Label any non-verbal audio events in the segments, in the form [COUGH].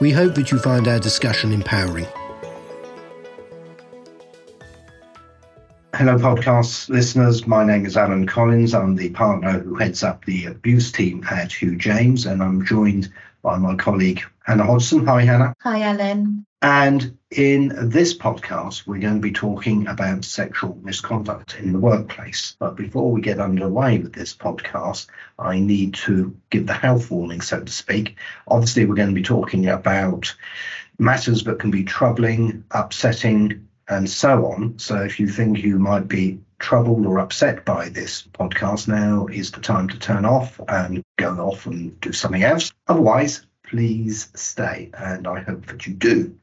we hope that you find our discussion empowering. Hello, podcast listeners. My name is Alan Collins. I'm the partner who heads up the abuse team at Hugh James, and I'm joined by my colleague Hannah Hodgson. Hi, Hannah. Hi, Alan. And in this podcast, we're going to be talking about sexual misconduct in the workplace. But before we get underway with this podcast, I need to give the health warning, so to speak. Obviously, we're going to be talking about matters that can be troubling, upsetting, and so on. So if you think you might be troubled or upset by this podcast, now is the time to turn off and go off and do something else. Otherwise, please stay, and I hope that you do.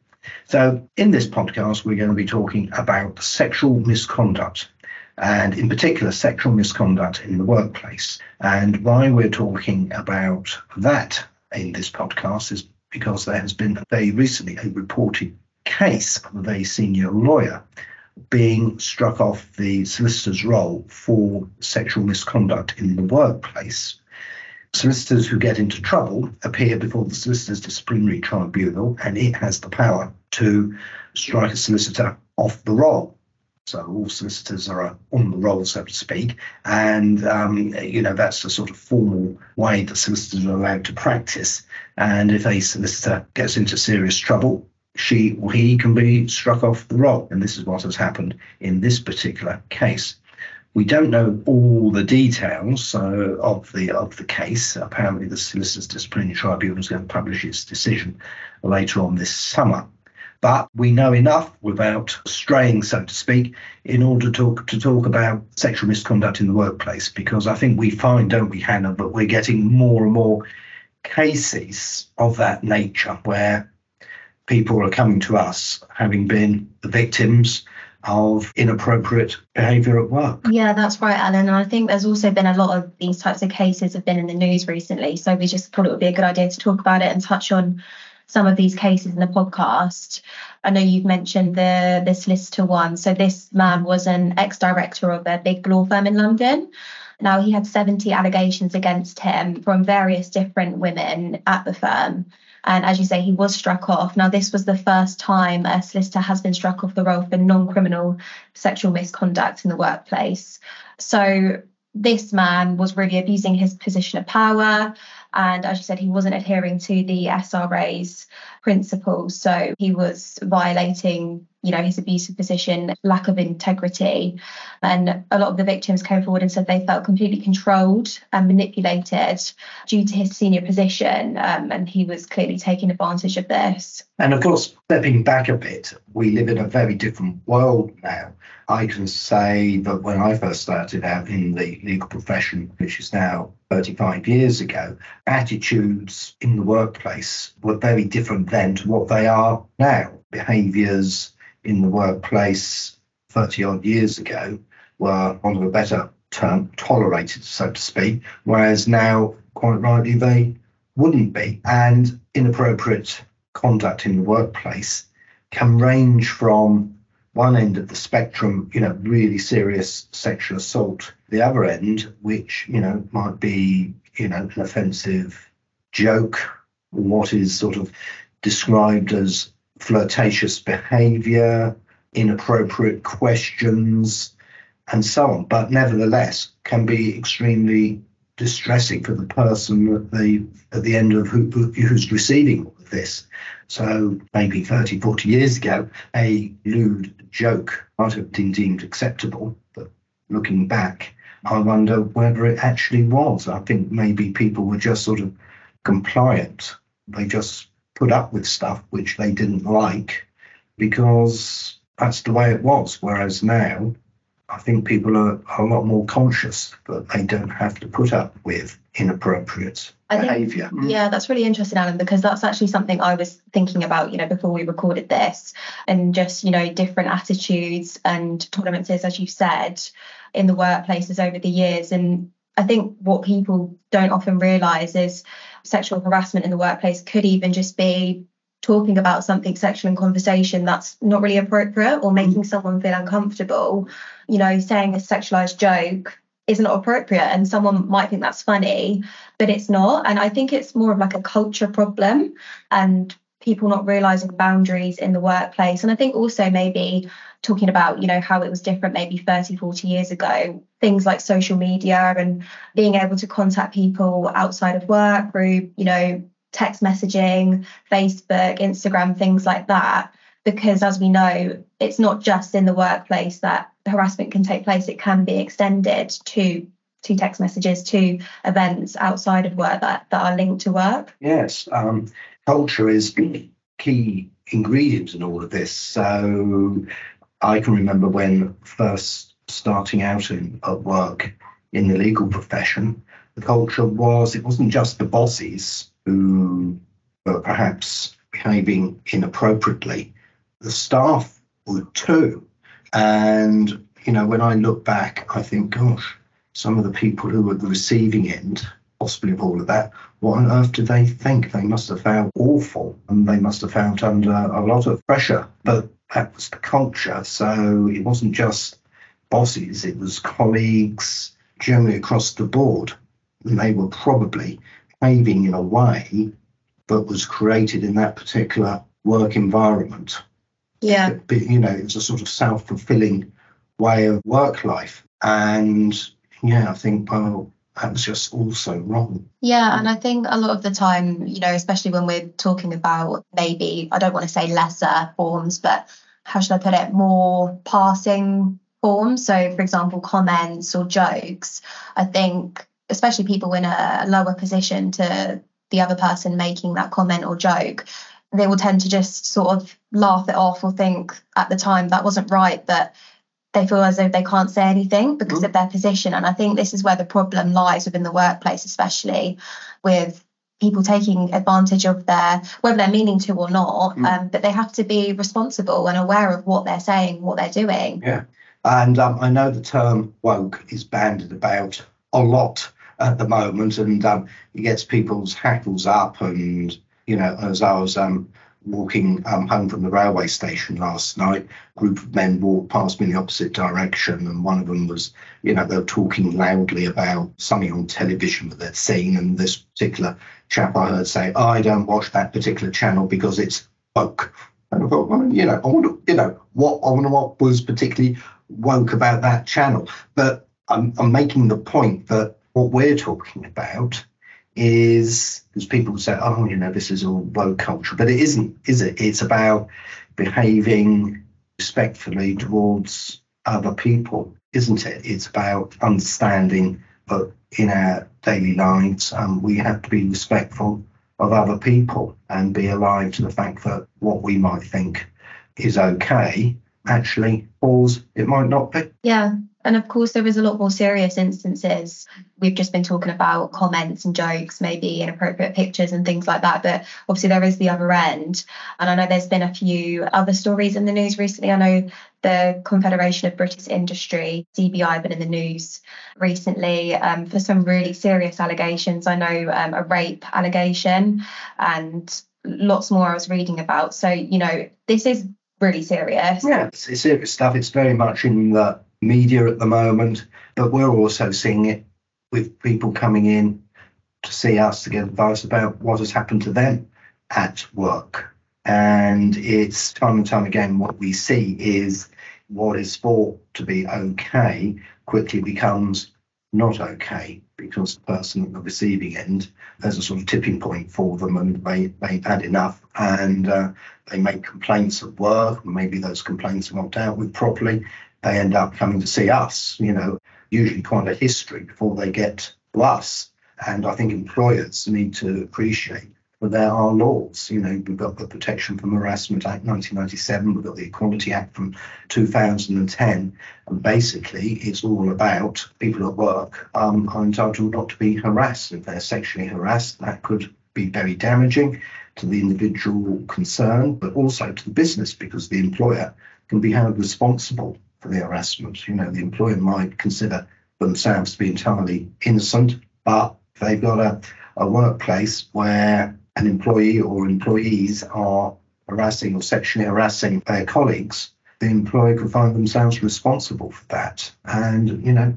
So, in this podcast, we're going to be talking about sexual misconduct, and in particular, sexual misconduct in the workplace. And why we're talking about that in this podcast is because there has been very recently a reported case of a very senior lawyer being struck off the solicitor's roll for sexual misconduct in the workplace. Solicitors who get into trouble appear before the Solicitors Disciplinary Tribunal, and it has the power to strike a solicitor off the roll. So all solicitors are on the roll, so to speak, and um, you know that's the sort of formal way that solicitors are allowed to practice. And if a solicitor gets into serious trouble, she or he can be struck off the roll, and this is what has happened in this particular case. We don't know all the details uh, of the of the case. Apparently, the Solicitors Disciplinary Tribunal is going to publish its decision later on this summer. But we know enough without straying, so to speak, in order to talk, to talk about sexual misconduct in the workplace. Because I think we find, don't we, Hannah, that we're getting more and more cases of that nature where people are coming to us having been the victims of inappropriate behaviour at work. Yeah, that's right, Alan. And I think there's also been a lot of these types of cases have been in the news recently. So we just thought it would be a good idea to talk about it and touch on some of these cases in the podcast. I know you've mentioned the the solicitor one. So this man was an ex-director of a big law firm in London. Now he had 70 allegations against him from various different women at the firm. And as you say, he was struck off. Now, this was the first time a solicitor has been struck off the roll for non criminal sexual misconduct in the workplace. So, this man was really abusing his position of power. And as you said, he wasn't adhering to the SRA's principles. So he was violating, you know, his abusive position, lack of integrity. And a lot of the victims came forward and said they felt completely controlled and manipulated due to his senior position. Um, and he was clearly taking advantage of this. And of course, stepping back a bit, we live in a very different world now. I can say that when I first started out in the legal profession, which is now 35 years ago, attitudes in the workplace were very different then to what they are now. Behaviours in the workplace 30 odd years ago were, on a better term, tolerated, so to speak, whereas now, quite rightly, they wouldn't be. And inappropriate conduct in the workplace can range from one end of the spectrum, you know, really serious sexual assault, the other end, which, you know, might be, you know, an offensive joke, what is sort of described as flirtatious behavior, inappropriate questions, and so on. But nevertheless, can be extremely distressing for the person at the at the end of who, who's receiving all of this. So maybe 30, 40 years ago, a lewd joke might have been deemed acceptable, but looking back, I wonder whether it actually was. I think maybe people were just sort of compliant. They just put up with stuff which they didn't like because that's the way it was. Whereas now, I think people are, are a lot more conscious that they don't have to put up with inappropriate I think- behaviour. Mm. Yeah, that's really interesting, Alan, because that's actually something I was thinking about, you know, before we recorded this, and just, you know, different attitudes and tolerances, as you said, in the workplaces over the years. And I think what people don't often realise is sexual harassment in the workplace could even just be talking about something sexual in conversation that's not really appropriate or making mm. someone feel uncomfortable. You know, saying a sexualized joke is not appropriate and someone might think that's funny but it's not. And i think it's more of like a culture problem and people not realizing boundaries in the workplace. And i think also maybe talking about you know how it was different maybe 30 40 years ago things like social media and being able to contact people outside of work through you know text messaging facebook instagram things like that. Because as we know it's not just in the workplace that harassment can take place. It can be extended to to text messages to events outside of work that, that are linked to work. Yes, um, culture is key ingredient in all of this. So I can remember when first starting out in, at work in the legal profession, the culture was it wasn't just the bosses who were perhaps behaving inappropriately, the staff would too. And, you know, when I look back, I think, gosh, some of the people who were at the receiving end, possibly of all of that, what on earth did they think? They must have found awful and they must have found under a lot of pressure. But that was the culture. So it wasn't just bosses, it was colleagues generally across the board. And they were probably behaving in a way that was created in that particular work environment. yeah But, you know, it was a sort of self fulfilling way of work life. And yeah, I think, well, that was just also wrong. Yeah, and I think a lot of the time, you know, especially when we're talking about maybe, I don't want to say lesser forms, but how should I put it, more passing forms. So, for example, comments or jokes, I think, especially people in a lower position to the other person making that comment or joke, they will tend to just sort of laugh it off or think at the time that wasn't right, but they feel as though they can't say anything because of their position. And I think this is where the problem lies within the workplace, especially with people taking advantage of their, whether they're meaning to or not, Mm. um, but they have to be responsible and aware of what they're saying, what they're doing. Yeah. And um, I know the term woke is bandied about a lot at the moment, and um, it gets people's hackles up. And you know, as I was um, walking um, home from the railway station last night, a group of men walked past me in the opposite direction, and one of them was, you know, they were talking loudly about something on television that they'd seen, and this particular chap I heard say, "I don't watch that particular channel because it's woke." And I thought, well, you know, I wonder, you know, what I wonder what was particularly woke about that channel. But I'm, I'm making the point that what we're talking about is because people say, oh, you know, this is all woke culture, but it isn't, is it? It's about behaving respectfully towards other people, isn't it? It's about understanding that in our daily lives, um, we have to be respectful of other people and be alive to the fact that what we might think is okay actually falls it might not be Yeah. And of course, there is a lot more serious instances. We've just been talking about comments and jokes, maybe inappropriate pictures and things like that. But obviously, there is the other end. And I know there's been a few other stories in the news recently. I know the Confederation of British Industry, CBI, been in the news recently um, for some really serious allegations. I know um, a rape allegation and lots more I was reading about. So, you know, this is really serious. yeah it's, it's serious stuff it's very much in the media at the moment but we're also seeing it with people coming in to see us to get advice about what has happened to them at work. And it's time and time again what we see is what is thought to be okay quickly becomes not okay because the person at the receiving end there's a sort of tipping point for them and they, they've had enough and uh, they make complaints at work. Maybe those complaints are not dealt with properly they end up coming to see us you know usually quite a history before they get to us and i think employers need to appreciate that there are laws. You know, we've got the Protection from Harassment Act 1997, we've got the Equality Act from 2010, and basically it's all about people at work um, are entitled not to be harassed. If they're sexually harassed, that could be very damaging to the individual concerned, but also to the business because the employer can be held responsible for the harassment. You know, the employer might consider themselves to be entirely innocent, but they've got a, a workplace where an employee or employees are harassing or sexually harassing their colleagues, the employer could find themselves responsible for that. And, you know,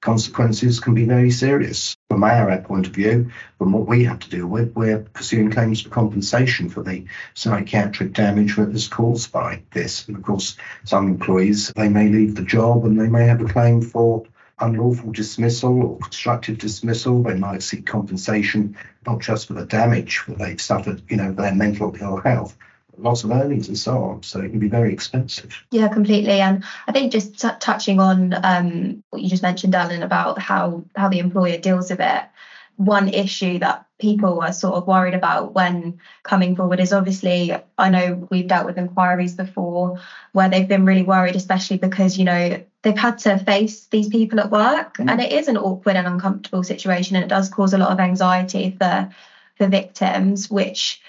consequences can be very serious. From our point of view, from what we have to deal with, we're pursuing claims for compensation for the psychiatric damage that is caused by this. And of course, some employees, they may leave the job and they may have a claim for unlawful dismissal or constructive dismissal. They might seek compensation, not just for the damage that they've suffered, you know, their mental ill health, loss of earnings and so on. So it can be very expensive. Yeah, completely. And I think just t- touching on um, what you just mentioned, Alan, about how how the employer deals with it. One issue that people are sort of worried about when coming forward is obviously I know we've dealt with inquiries before where they've been really worried, especially because you know they've had to face these people at work, mm. and it is an awkward and uncomfortable situation, and it does cause a lot of anxiety for for victims, which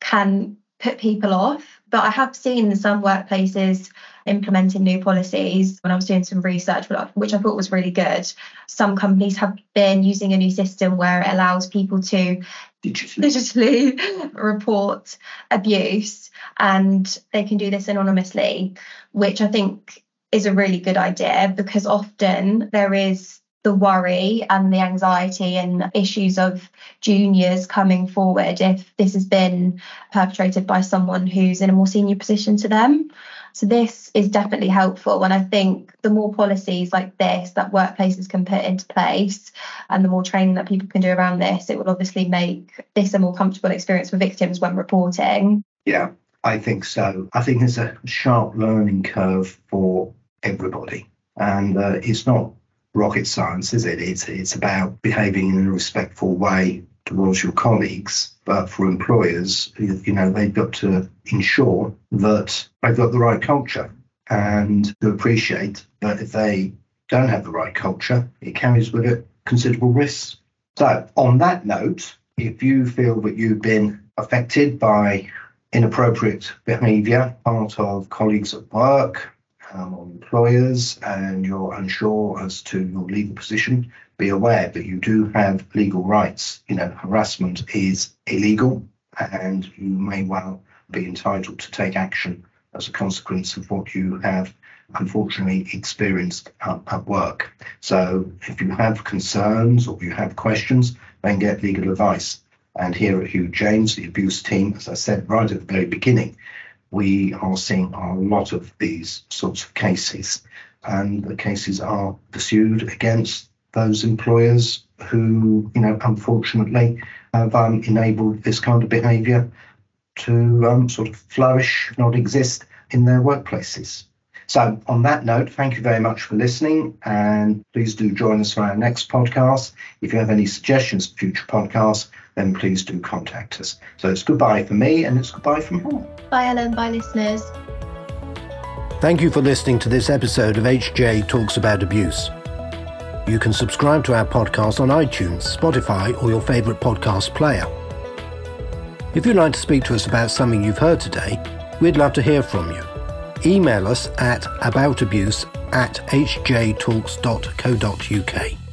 can put people off. But I have seen some workplaces implementing new policies when I was doing some research, which I thought was really good. Some companies have been using a new system where it allows people to digitally, digitally [LAUGHS] report abuse and they can do this anonymously, which I think is a really good idea because often there is the worry and the anxiety and issues of juniors coming forward if this has been perpetrated by someone who's in a more senior position to them. So this is definitely helpful. And I think the more policies like this that workplaces can put into place and the more training that people can do around this, it will obviously make this a more comfortable experience for victims when reporting. Yeah, I think so. I think there's a sharp learning curve for everybody. And uh, it's not rocket science, is it? It's it's about behaving in a respectful way towards your colleagues. But for employers, you know, they've got to ensure that they've got the right culture and to appreciate that if they don't have the right culture, it carries with it considerable risks. So, on that note, if you feel that you've been affected by inappropriate behaviour, part of colleagues at work, um, or employers and you're unsure as to your legal position, be aware that you do have legal rights. You know, harassment is illegal and you may well be entitled to take action as a consequence of what you have unfortunately experienced at work. So if you have concerns or you have questions, then get legal advice. And here at Hugh James, the abuse team, as I said right at the very beginning, we are seeing a lot of these sorts of cases, and the cases are pursued against those employers who, you know, unfortunately have um, enabled this kind of behaviour to um, sort of flourish, not exist in their workplaces. So, on that note, thank you very much for listening, and please do join us for our next podcast. If you have any suggestions for future podcasts, then please do contact us. So, it's goodbye for me, and it's goodbye from Paul. Bye, Alan. Bye, listeners. Thank you for listening to this episode of HJ Talks About Abuse. You can subscribe to our podcast on iTunes, Spotify, or your favourite podcast player. If you'd like to speak to us about something you've heard today, we'd love to hear from you email us at aboutabuse at hjtalks.co.uk.